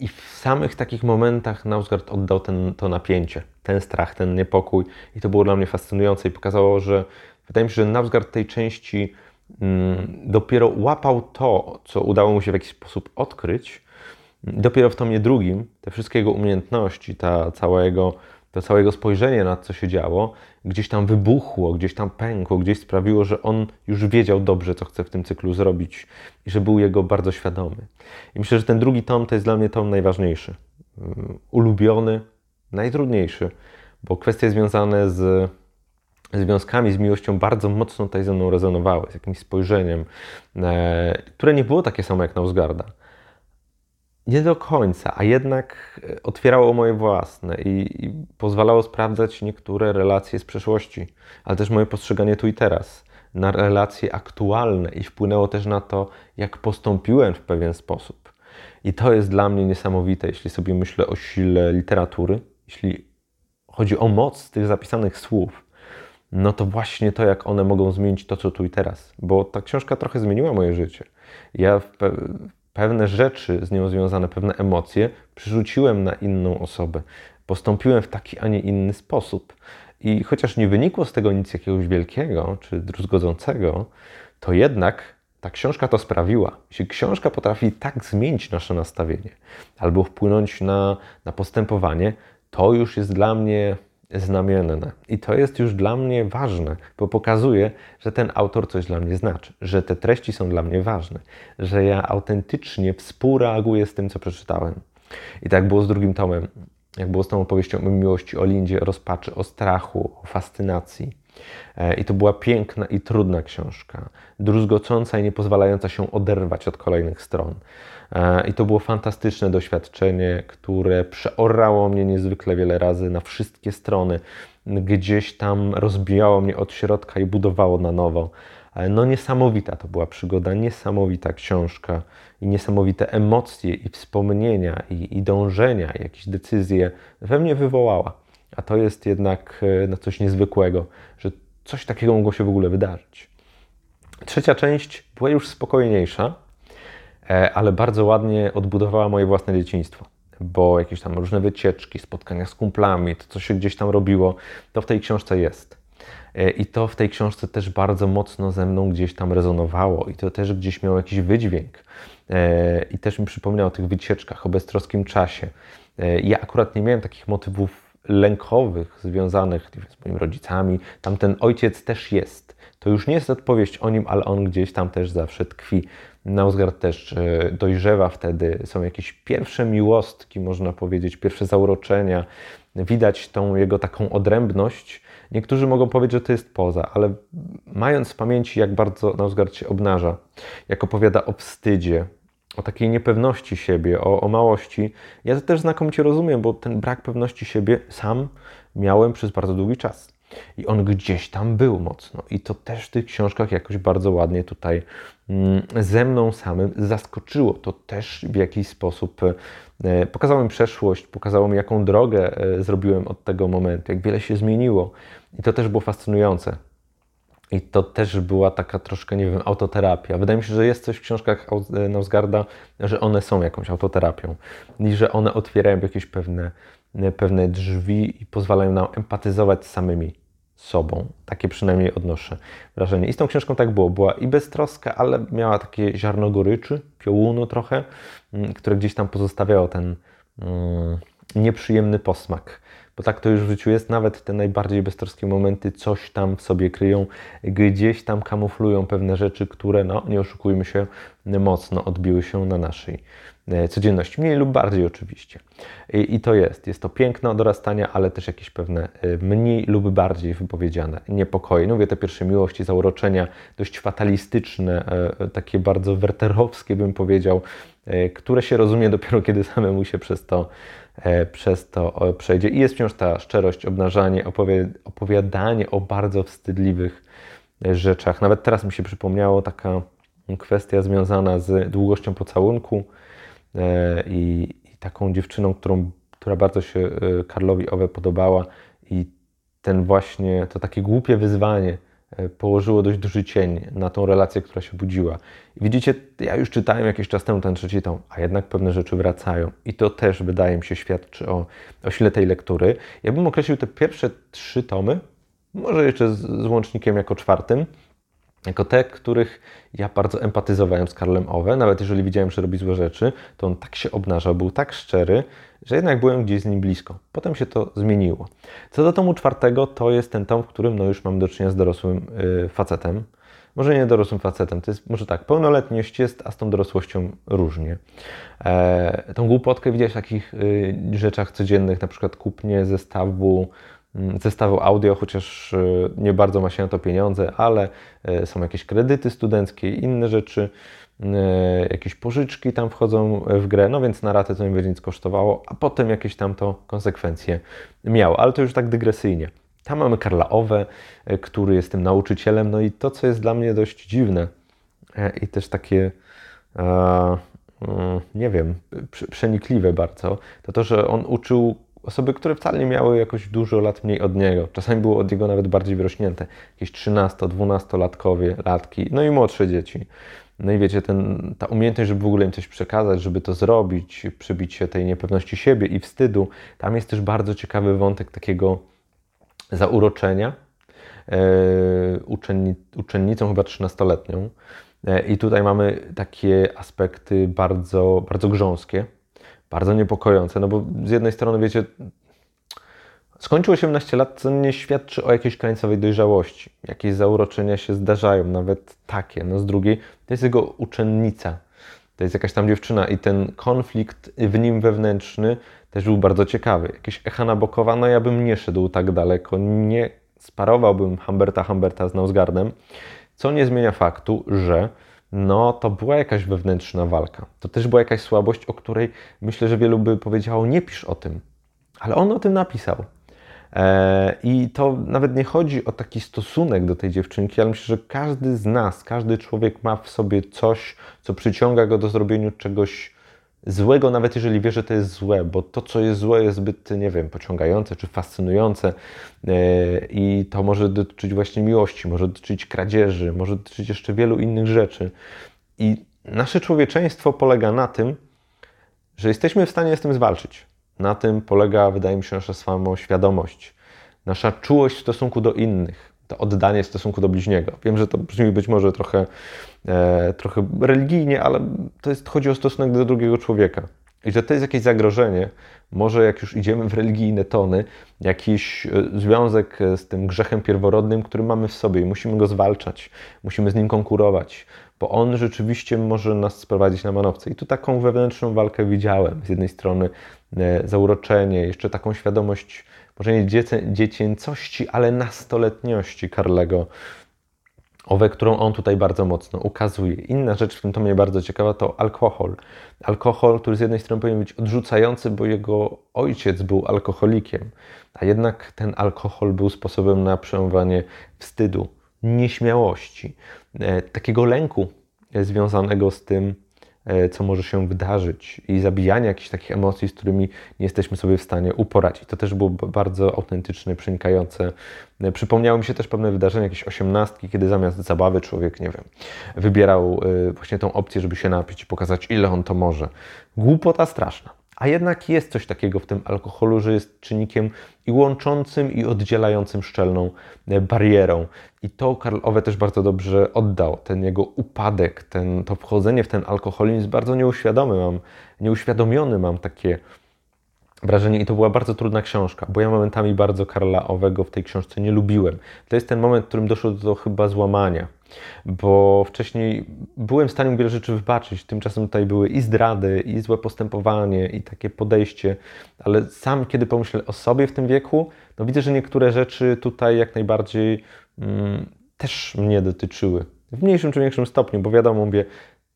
I w samych takich momentach Nausgard oddał ten, to napięcie, ten strach, ten niepokój. I to było dla mnie fascynujące i pokazało, że wydaje mi się, że Nausgard tej części dopiero łapał to, co udało mu się w jakiś sposób odkryć. Dopiero w tomie drugim te wszystkie jego umiejętności, ta całego, to całe jego spojrzenie na co się działo, gdzieś tam wybuchło, gdzieś tam pękło, gdzieś sprawiło, że on już wiedział dobrze, co chce w tym cyklu zrobić i że był jego bardzo świadomy. I myślę, że ten drugi tom to jest dla mnie tom najważniejszy, mm, ulubiony, najtrudniejszy, bo kwestie związane z związkami, z miłością bardzo mocno tutaj ze mną rezonowały, z jakimś spojrzeniem, e, które nie było takie samo jak Nausgarda. Nie do końca, a jednak e, otwierało moje własne i, i pozwalało sprawdzać niektóre relacje z przeszłości, ale też moje postrzeganie tu i teraz, na relacje aktualne i wpłynęło też na to, jak postąpiłem w pewien sposób. I to jest dla mnie niesamowite, jeśli sobie myślę o sile literatury, jeśli chodzi o moc tych zapisanych słów no to właśnie to, jak one mogą zmienić to, co tu i teraz. Bo ta książka trochę zmieniła moje życie. Ja pe pewne rzeczy z nią związane, pewne emocje przerzuciłem na inną osobę. Postąpiłem w taki, a nie inny sposób. I chociaż nie wynikło z tego nic jakiegoś wielkiego czy druzgodzącego, to jednak ta książka to sprawiła. Jeśli książka potrafi tak zmienić nasze nastawienie albo wpłynąć na, na postępowanie, to już jest dla mnie znamienne. I to jest już dla mnie ważne, bo pokazuje, że ten autor coś dla mnie znaczy, że te treści są dla mnie ważne, że ja autentycznie współreaguję z tym, co przeczytałem. I tak było z drugim tomem. Jak było z tą opowieścią o miłości, o Lindzie, o rozpaczy, o strachu, o fascynacji. E, I to była piękna i trudna książka, druzgocąca i nie pozwalająca się oderwać od kolejnych stron. E, I to było fantastyczne doświadczenie, które przeorało mnie niezwykle wiele razy na wszystkie strony. Gdzieś tam rozbijało mnie od środka i budowało na nowo. E, no niesamowita to była przygoda, niesamowita książka i niesamowite emocje i wspomnienia i, i dążenia, jakieś decyzje we mnie wywołała. A to jest jednak no, coś niezwykłego, że coś takiego mogło się w ogóle wydarzyć. Trzecia część była już spokojniejsza, e, ale bardzo ładnie odbudowała moje własne dzieciństwo, bo jakieś tam różne wycieczki, spotkania z kumplami, to co się gdzieś tam robiło, to w tej książce jest. E, I to w tej książce też bardzo mocno ze mną gdzieś tam rezonowało, i to też gdzieś miał jakiś wydźwięk. E, I też mi przypomniał o tych wycieczkach, o beztroskim czasie. Ja akurat nie miałem takich motywów lękowych związanych z moimi rodzicami. Tam ten ojciec też jest. To już nie jest odpowiedź o nim, ale on gdzieś tam też zawsze tkwi. Nausgard też e, dojrzewa wtedy, są jakieś pierwsze miłostki, można powiedzieć, pierwsze zauroczenia. Widać tą jego taką odrębność. Niektórzy mogą powiedzieć, że to jest poza, ale mając w pamięci, jak bardzo Nausgard się obnaża, jak opowiada o wstydzie, o takiej niepewności siebie, o, o małości. Ja to też znakomicie rozumiem, bo ten brak pewności siebie sam miałem przez bardzo długi czas. I on gdzieś tam był mocno. I to też w tych książkach jakoś bardzo ładnie tutaj mm, ze mną samym zaskoczyło. To też w jakiś sposób e, pokazało mi przeszłość, pokazało mi, jaką drogę e, zrobiłem od tego momentu, jak wiele się zmieniło. I to też było fascynujące. I to też była taka troszkę, nie wiem, autoterapia. Wydaje mi się, że jest coś w książkach e, Nausgarda, że one są jakąś autoterapią i że one otwierają jakieś pewne, pewne drzwi i pozwalają nam empatyzować z samymi sobą. Takie przynajmniej odnoszę wrażenie. I z tą książką tak było. Była i beztroska, ale miała takie ziarno goryczy, piołunu trochę, mm, które gdzieś tam pozostawiało ten mm, nieprzyjemny posmak bo tak to już w życiu jest, nawet te najbardziej beztroskie momenty coś tam w sobie kryją, gdzieś tam kamuflują pewne rzeczy, które, no nie oszukujmy się, mocno odbiły się na naszej e, codzienności, mniej lub bardziej oczywiście. I, I, to jest, jest to piękno dorastania, ale też jakieś pewne e, mniej lub bardziej wypowiedziane niepokoje. No mówię, te pierwsze miłości, zauroczenia, dość fatalistyczne, e, takie bardzo werterowskie bym powiedział, które się rozumie dopiero kiedy samemu się przez to przez to przejdzie. I jest wciąż ta szczerość, obnażanie, opowiadanie o bardzo wstydliwych rzeczach. Nawet teraz mi się przypomniało taka kwestia związana z długością pocałunku i, i taką dziewczyną, którą, która bardzo się Karlowi Owe podobała i ten właśnie, to takie głupie wyzwanie, E, położyło dość duży cień na tą relację, która się budziła. I widzicie, ja już czytałem jakiś czas temu ten trzeci tom, a jednak pewne rzeczy wracają. I to też, wydaje mi się, świadczy o, o sile tej lektury. Ja bym określił te pierwsze trzy tomy, może jeszcze z, z łącznikiem jako czwartym, jako te, których ja bardzo empatyzowałem z Karlem Owe, nawet jeżeli widziałem, że robi złe rzeczy, to on tak się obnażał, był tak szczery, że jednak byłem gdzieś z nim blisko. Potem się to zmieniło. Co do tomu czwartego, to jest ten tom, w którym no już mam do czynienia z dorosłym yy, facetem. Może nie dorosłym facetem, to jest może tak, pełnoletność jest, a z tą dorosłością różnie. E, tą głupotkę widziałeś w takich y, rzeczach codziennych, na przykład kupnie zestawu zestawu audio, chociaż e, nie bardzo ma się na to pieniądze, ale e, są jakieś kredyty studenckie i inne rzeczy, e, jakieś pożyczki tam wchodzą w grę, no więc na ratę to nie będzie nic kosztowało, a potem jakieś tam to konsekwencje miało, ale to już tak dygresyjnie. Tam mamy Karla Owe, który jest tym nauczycielem, no i to, co jest dla mnie dość dziwne i też takie, mm, nie wiem, przenikliwe bardzo, to to, że on uczył osoby, które wcale nie miały jakoś dużo lat mniej od niego. Czasami było od niego nawet bardziej wyrośnięte. Jakieś 13-12-latkowie, latki, no i młodsze dzieci. No i wiecie, ten, ta umiejętność, żeby w ogóle im coś przekazać, żeby to zrobić, przybić się tej niepewności siebie i wstydu. Tam jest też bardzo ciekawy wątek takiego zauroczenia e, uczenni, uczennicą, chyba 13-letnią. E, I tutaj mamy takie aspekty bardzo, bardzo grząskie bardzo niepokojące, no bo z jednej strony, wiecie, skończył 18 lat, co nie świadczy o jakiejś krańcowej dojrzałości. Jakieś zauroczenia się zdarzają, nawet takie. No z drugiej, to jest jego uczennica. To jest jakaś tam dziewczyna i ten konflikt w nim wewnętrzny też był bardzo ciekawy. Jakieś echa nabokowa, no ja bym nie szedł tak daleko, nie sparowałbym Humberta Humberta z Nausgardem, co nie zmienia faktu, że no to była jakaś wewnętrzna walka. To też była jakaś słabość, o której myślę, że wielu by powiedziało, nie pisz o tym. Ale on o tym napisał. E, I to nawet nie chodzi o taki stosunek do tej dziewczynki, ale myślę, że każdy z nas, każdy człowiek ma w sobie coś, co przyciąga go do zrobienia czegoś złego, nawet jeżeli wie, że to jest złe, bo to, co jest złe, jest zbyt, nie wiem, pociągające czy fascynujące e, i to może dotyczyć właśnie miłości, może dotyczyć kradzieży, może dotyczyć jeszcze wielu innych rzeczy. I nasze człowieczeństwo polega na tym, że jesteśmy w stanie z tym zwalczyć. Na tym polega, wydaje mi się, nasza samoświadomość, nasza czułość w stosunku do innych, to oddanie w stosunku do bliźniego. Wiem, że to brzmi być może trochę, e, trochę religijnie, ale to jest, chodzi o stosunek do drugiego człowieka. I że to jest jakieś zagrożenie, może jak już idziemy w religijne tony, jakiś e, związek z tym grzechem pierworodnym, który mamy w sobie i musimy go zwalczać, musimy z nim konkurować, bo on rzeczywiście może nas sprowadzić na manowce. I tu taką wewnętrzną walkę widziałem. Z jednej strony e, zauroczenie, jeszcze taką świadomość, może nie dziecięcości, ale nastoletniości Karlego, owe, którą on tutaj bardzo mocno ukazuje. Inna rzecz, w tym to mnie bardzo ciekawa, to alkohol. Alkohol, który z jednej strony powinien być odrzucający, bo jego ojciec był alkoholikiem, a jednak ten alkohol był sposobem na przełamywanie wstydu, nieśmiałości, e, takiego lęku związanego z tym, e, co może się wydarzyć i zabijania jakichś takich emocji, z którymi nie jesteśmy sobie w stanie uporać. I to też było bardzo autentyczne, przenikające. E, przypomniało mi się też pewne wydarzenia, jakieś osiemnastki, kiedy zamiast zabawy człowiek, nie wiem, wybierał właśnie tą opcję, żeby się napić i pokazać, ile on to może. Głupota straszna. A jednak jest coś takiego w tym alkoholu, że jest czynnikiem i łączącym, i oddzielającym szczelną e, barierą. I to Karl Owe też bardzo dobrze oddał. Ten jego upadek, ten, to wchodzenie w ten alkoholizm bardzo nieuświadomy mam, nieuświadomiony mam takie wrażenie i to była bardzo trudna książka, bo ja momentami bardzo Karla Owego w tej książce nie lubiłem. To jest ten moment, w którym doszło do chyba złamania, bo wcześniej byłem w stanie wiele rzeczy wybaczyć, tymczasem tutaj były i zdrady, i złe postępowanie, i takie podejście, ale sam kiedy pomyślę o sobie w tym wieku, no widzę, że niektóre rzeczy tutaj jak najbardziej mm, też mnie dotyczyły. W mniejszym czy większym stopniu, bo wiadomo, mówię,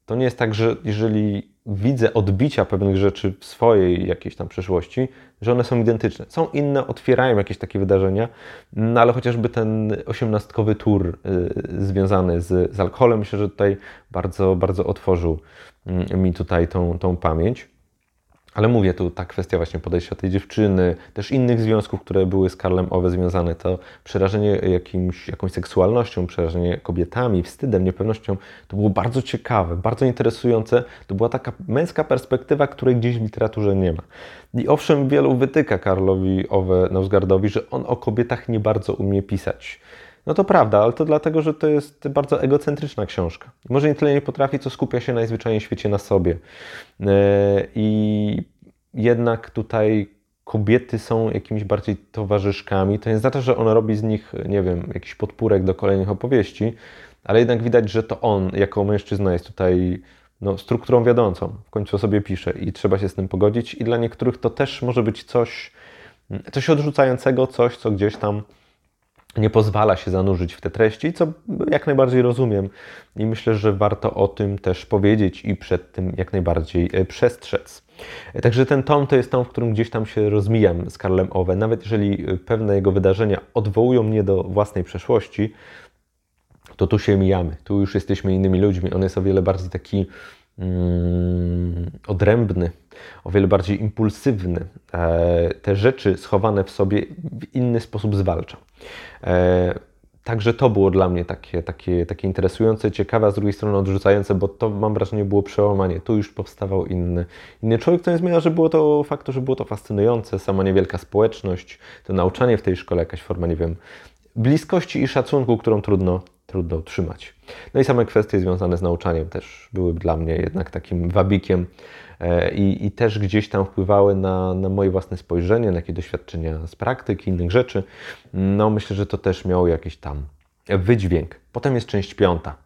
to nie jest tak, że jeżeli widzę odbicia pewnych rzeczy w swojej jakiejś tam przeszłości, że one są identyczne. Są inne, otwierają jakieś takie wydarzenia, no ale chociażby ten osiemnastkowy tour y, związany z, z alkoholem, myślę, że tutaj bardzo, bardzo otworzył y, mi tutaj tą, tą pamięć. Ale mówię tu, ta kwestia właśnie podejścia tej dziewczyny, też innych związków, które były z Karlem Owe związane, to przerażenie jakimś, jakąś seksualnością, przerażenie kobietami, wstydem, niepewnością, to było bardzo ciekawe, bardzo interesujące. To była taka męska perspektywa, której gdzieś w literaturze nie ma. I owszem, wielu wytyka Karlowi Owe Nausgardowi, że on o kobietach nie bardzo umie pisać. No to prawda, ale to dlatego, że to jest bardzo egocentryczna książka. Może nie tyle nie potrafi, co skupia się najzwyczajniej w świecie na sobie. E, I jednak tutaj kobiety są jakimiś bardziej towarzyszkami. To nie znaczy, że on robi z nich, nie wiem, jakiś podpórek do kolejnych opowieści, ale jednak widać, że to on jako mężczyzna jest tutaj no, strukturą wiodącą. W końcu o sobie pisze i trzeba się z tym pogodzić. I dla niektórych to też może być coś, coś odrzucającego, coś, co gdzieś tam nie pozwala się zanurzyć w te treści, co jak najbardziej rozumiem i myślę, że warto o tym też powiedzieć i przed tym jak najbardziej e, przestrzec. Także ten tom to jest tom, w którym gdzieś tam się rozmijam z Karlem Owe, nawet jeżeli e, pewne jego wydarzenia odwołują mnie do własnej przeszłości, to tu się mijamy, tu już jesteśmy innymi ludźmi. On jest o wiele bardziej taki mm, odrębny, o wiele bardziej impulsywny. E, te rzeczy schowane w sobie w inny sposób zwalcza. E, także to było dla mnie takie, takie, takie interesujące, ciekawe, a z drugiej strony odrzucające, bo to mam wrażenie było przełamanie. Tu już powstawał inny, inny człowiek, co nie zmienia, że było to faktu, że było to fascynujące, sama niewielka społeczność, to nauczanie w tej szkole, jakaś forma, nie wiem, bliskości i szacunku, którą trudno, trudno utrzymać. No i same kwestie związane z nauczaniem też były dla mnie jednak takim wabikiem i, i też gdzieś tam wpływały na, na moje własne spojrzenie, na jakieś doświadczenia z praktyki, innych rzeczy. No myślę, że to też miało jakiś tam wydźwięk. Potem jest część piąta.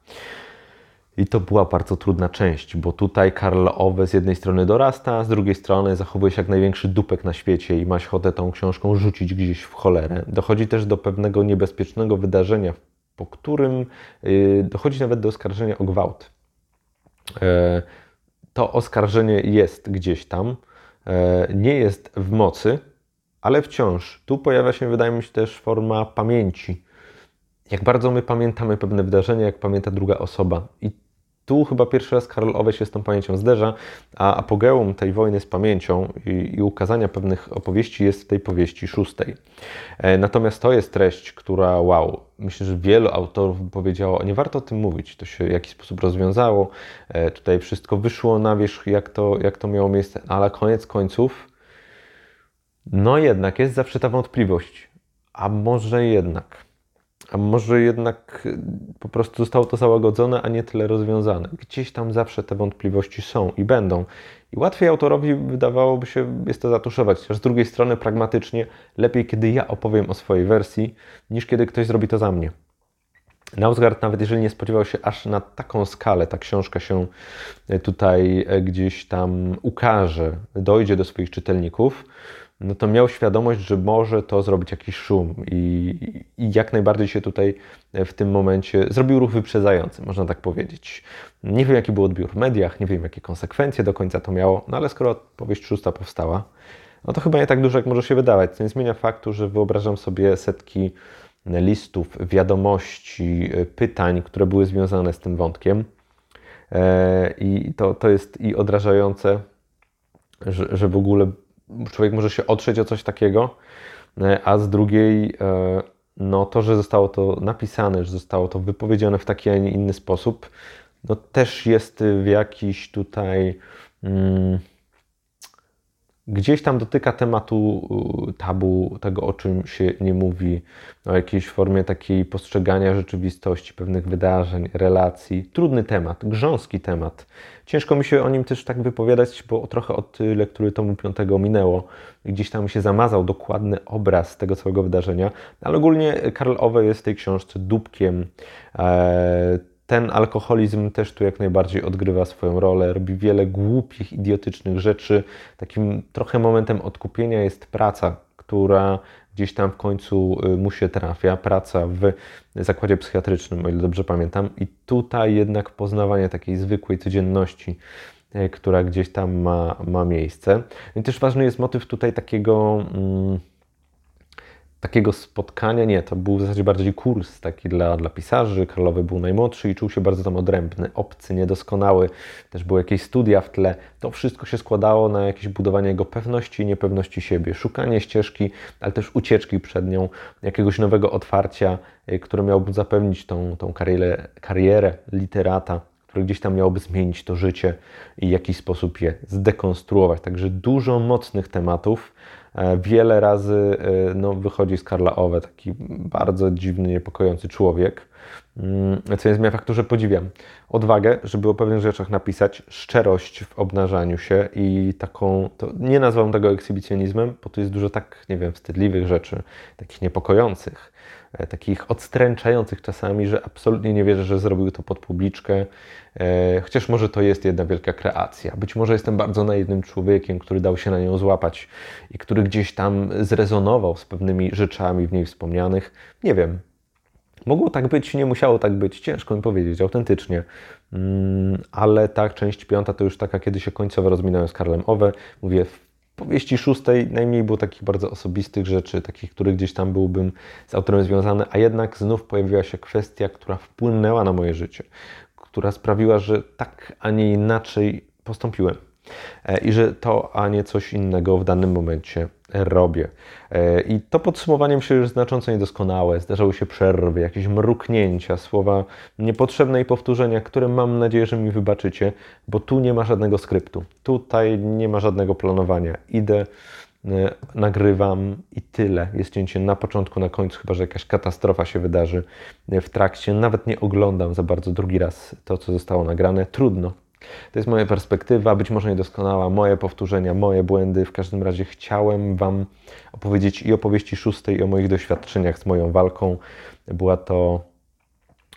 I to była bardzo trudna część, bo tutaj Karl Owe z jednej strony dorasta, z drugiej strony zachowuje się jak największy dupek na świecie i ma ochotę tą książką rzucić gdzieś w cholerę. Dochodzi też do pewnego niebezpiecznego wydarzenia, po którym yy, dochodzi nawet do oskarżenia o gwałt. Yy, to oskarżenie jest gdzieś tam, yy, nie jest w mocy, ale wciąż tu pojawia się, wydaje mi się, też forma pamięci. Jak bardzo my pamiętamy pewne wydarzenia, jak pamięta druga osoba. I tu chyba pierwszy raz Karol Owe się z tą pamięcią zderza, a apogeum tej wojny z pamięcią i, i ukazania pewnych opowieści jest w tej powieści szóstej. E, natomiast to jest treść, która wow, myślę, że wielu autorów powiedziało, nie warto o tym mówić, to się w jakiś sposób rozwiązało, e, tutaj wszystko wyszło na wierzch, jak to, jak to miało miejsce, ale koniec końców, no jednak jest zawsze ta wątpliwość, a może jednak. A może jednak y, po prostu zostało to załagodzone, a nie tyle rozwiązane. Gdzieś tam zawsze te wątpliwości są i będą. I łatwiej autorowi wydawałoby się jest to zatuszować. Chociaż z drugiej strony, pragmatycznie, lepiej kiedy ja opowiem o swojej wersji, niż kiedy ktoś zrobi to za mnie. Nausgard, nawet jeżeli nie spodziewał się aż na taką skalę, ta książka się y, tutaj y, gdzieś tam ukaże, dojdzie do swoich czytelników, no to miał świadomość, że może to zrobić jakiś szum i, i, jak najbardziej się tutaj w tym momencie zrobił ruch wyprzedzający, można tak powiedzieć. Nie wiem, jaki był odbiór w mediach, nie wiem, jakie konsekwencje do końca to miało, no ale skoro powieść szósta powstała, no to chyba nie tak dużo, jak może się wydawać. To nie zmienia faktu, że wyobrażam sobie setki listów, wiadomości, pytań, które były związane z tym wątkiem. E, I to, to jest i odrażające, że, że w ogóle człowiek może się otrzeć o coś takiego, e, a z drugiej, e, no to, że zostało to napisane, że zostało to wypowiedziane w taki, a nie inny sposób, no też jest w jakiś tutaj. Hmm, gdzieś tam dotyka tematu y, tabu, tego o czym się nie mówi, o jakiejś formie takiej postrzegania rzeczywistości, pewnych wydarzeń, relacji. Trudny temat, grząski temat. Ciężko mi się o nim też tak wypowiadać, bo trochę od lektury tomu piątego minęło. Gdzieś tam się zamazał dokładny obraz tego całego wydarzenia, ale ogólnie Karl Owe jest w tej książce dupkiem. E, ten alkoholizm też tu jak najbardziej odgrywa swoją rolę, robi wiele głupich, idiotycznych rzeczy. Takim trochę momentem odkupienia jest praca, która gdzieś tam w końcu y, mu się trafia, praca w zakładzie psychiatrycznym, o ile dobrze pamiętam. I tutaj jednak poznawanie takiej zwykłej codzienności, y, która gdzieś tam ma, ma miejsce. I też ważny jest motyw tutaj takiego. Mm, takiego spotkania, nie, to był w zasadzie bardziej kurs taki dla, dla pisarzy. Karlowy był najmłodszy i czuł się bardzo tam odrębny, obcy, niedoskonały. Też były jakieś studia w tle. To wszystko się składało na jakieś budowanie jego pewności i niepewności siebie, szukanie ścieżki, ale też ucieczki przed nią, jakiegoś nowego otwarcia, y, które miałoby zapewnić tą, tą karierę, karierę literata które gdzieś tam miałoby zmienić to życie i w jakiś sposób je zdekonstruować. Także dużo mocnych tematów. E, wiele razy e, no, wychodzi z Karla Owe, taki bardzo dziwny, niepokojący człowiek, mm, co zmienia faktu, że podziwiam odwagę, żeby o pewnych rzeczach napisać, szczerość w obnażaniu się i taką, to nie nazwałbym tego ekshibicjonizmem, bo tu jest dużo tak, nie wiem, wstydliwych rzeczy, takich niepokojących, takich odstręczających czasami, że absolutnie nie wierzę, że zrobił to pod publiczkę, e, chociaż może to jest jedna wielka kreacja. Być może jestem bardzo naiwnym człowiekiem, który dał się na nią złapać i który gdzieś tam zrezonował z pewnymi rzeczami w niej wspomnianych. Nie wiem. Mogło tak być, nie musiało tak być, ciężko mi powiedzieć, autentycznie. Mm, ale tak, część piąta to już taka, kiedy się końcowo rozminąłem z Karlem Owe. Mówię, powieści szóstej najmniej było takich bardzo osobistych rzeczy, takich, które gdzieś tam byłbym z autorem związany, a jednak znów pojawiła się kwestia, która wpłynęła na moje życie, która sprawiła, że tak, a nie inaczej postąpiłem. E, I że to, a nie coś innego w danym momencie robię. E, I to podsumowanie myślę, że znacząco niedoskonałe. Zdarzały się przerwy, jakieś mruknięcia, słowa niepotrzebne i powtórzenia, które mam nadzieję, że mi wybaczycie, bo tu nie ma żadnego skryptu. Tutaj nie ma żadnego planowania. Idę, e, nagrywam i tyle. Jest cięcie na początku, na końcu, chyba że jakaś katastrofa się wydarzy w trakcie. Nawet nie oglądam za bardzo drugi raz to, co zostało nagrane. Trudno, to jest moja perspektywa, być może niedoskonała, moje powtórzenia, moje błędy. W każdym razie chciałem Wam opowiedzieć i opowieści szóstej, i o moich doświadczeniach z moją walką. Była to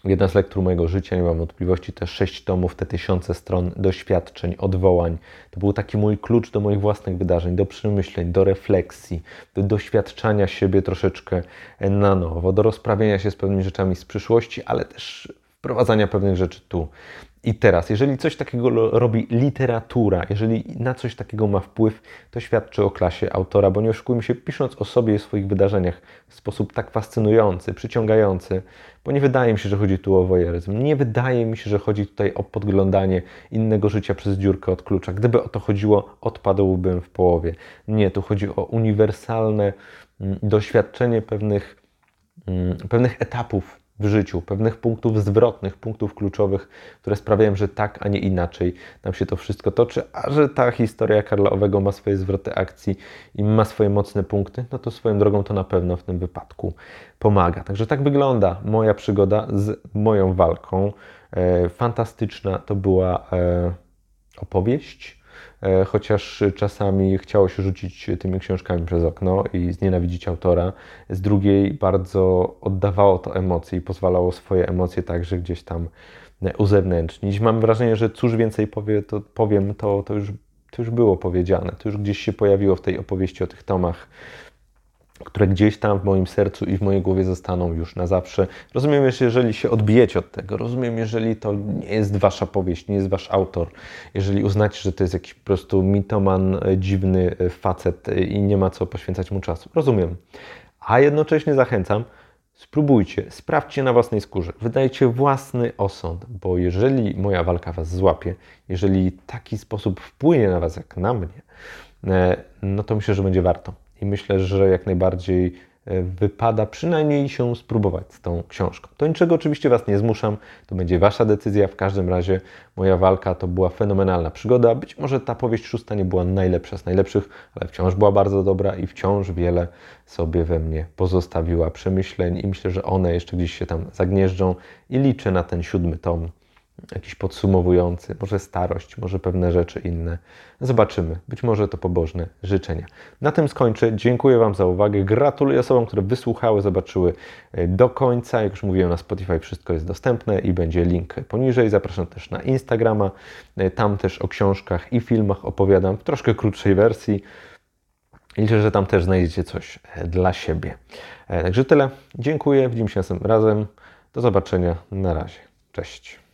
Jedna z lektur mojego życia, nie mam wątpliwości, te sześć tomów, te tysiące stron doświadczeń, odwołań. To był taki mój klucz do moich własnych wydarzeń, do przemyśleń, do refleksji, do doświadczania siebie troszeczkę na nowo, do rozprawienia się z pewnymi rzeczami z przyszłości, ale też wprowadzania pewnych rzeczy tu i teraz. Jeżeli coś takiego robi literatura, jeżeli na coś takiego ma wpływ, to świadczy o klasie autora, bo nie oszukujmy się, pisząc o sobie i swoich wydarzeniach w sposób tak fascynujący, przyciągający, bo nie wydaje mi się, że chodzi tu o wojeryzm. Nie wydaje mi się, że chodzi tutaj o podglądanie innego życia przez dziurkę od klucza. Gdyby o to chodziło, odpadłbym w połowie. Nie, tu chodzi o uniwersalne mm, doświadczenie pewnych, mm, pewnych etapów w życiu, pewnych punktów zwrotnych, punktów kluczowych, które sprawiają, że tak, a nie inaczej nam się to wszystko toczy, a że ta historia Karla Owego ma swoje zwroty akcji i ma swoje mocne punkty, no to swoją drogą to na pewno w tym wypadku pomaga. Także tak wygląda moja przygoda z moją walką. E, fantastyczna to była e, opowieść chociaż czasami chciało się rzucić tymi książkami przez okno i znienawidzić autora. Z drugiej bardzo oddawało to emocje i pozwalało swoje emocje także gdzieś tam uzewnętrznić. Mam wrażenie, że cóż więcej powie, to powiem, to, to, już, to już było powiedziane. To już gdzieś się pojawiło w tej opowieści o tych tomach które gdzieś tam w moim sercu i w mojej głowie zostaną już na zawsze. Rozumiem, że jeżeli się odbijecie od tego, rozumiem, jeżeli to nie jest wasza powieść, nie jest wasz autor, jeżeli uznacie, że to jest jakiś po prostu mitoman, e, dziwny e, facet e, i nie ma co poświęcać mu czasu. Rozumiem. A jednocześnie zachęcam, spróbujcie, sprawdźcie na własnej skórze, wydajcie własny osąd, bo jeżeli moja walka was złapie, jeżeli taki sposób wpłynie na was jak na mnie, no to myślę, że będzie warto i myślę, że jak najbardziej e, wypada przynajmniej się spróbować z tą książką. To niczego oczywiście Was nie zmuszam, to będzie Wasza decyzja. W każdym razie moja walka to była fenomenalna przygoda. Być może ta powieść szósta nie była najlepsza z najlepszych, ale wciąż była bardzo dobra i wciąż wiele sobie we mnie pozostawiła przemyśleń i myślę, że one jeszcze gdzieś się tam zagnieżdżą i liczę na ten siódmy tom jakiś podsumowujący, może starość, może pewne rzeczy inne. Zobaczymy. Być może to pobożne życzenia. Na tym skończę. Dziękuję Wam za uwagę. Gratuluję osobom, które wysłuchały, zobaczyły e, do końca. Jak już mówiłem na Spotify, wszystko jest dostępne i będzie link poniżej. Zapraszam też na Instagrama. E, tam też o książkach i filmach opowiadam w troszkę krótszej wersji. Liczę, że tam też znajdziecie coś e, dla siebie. Także tyle. Dziękuję. Widzimy się następnym razem. Do zobaczenia. Na razie. Cześć.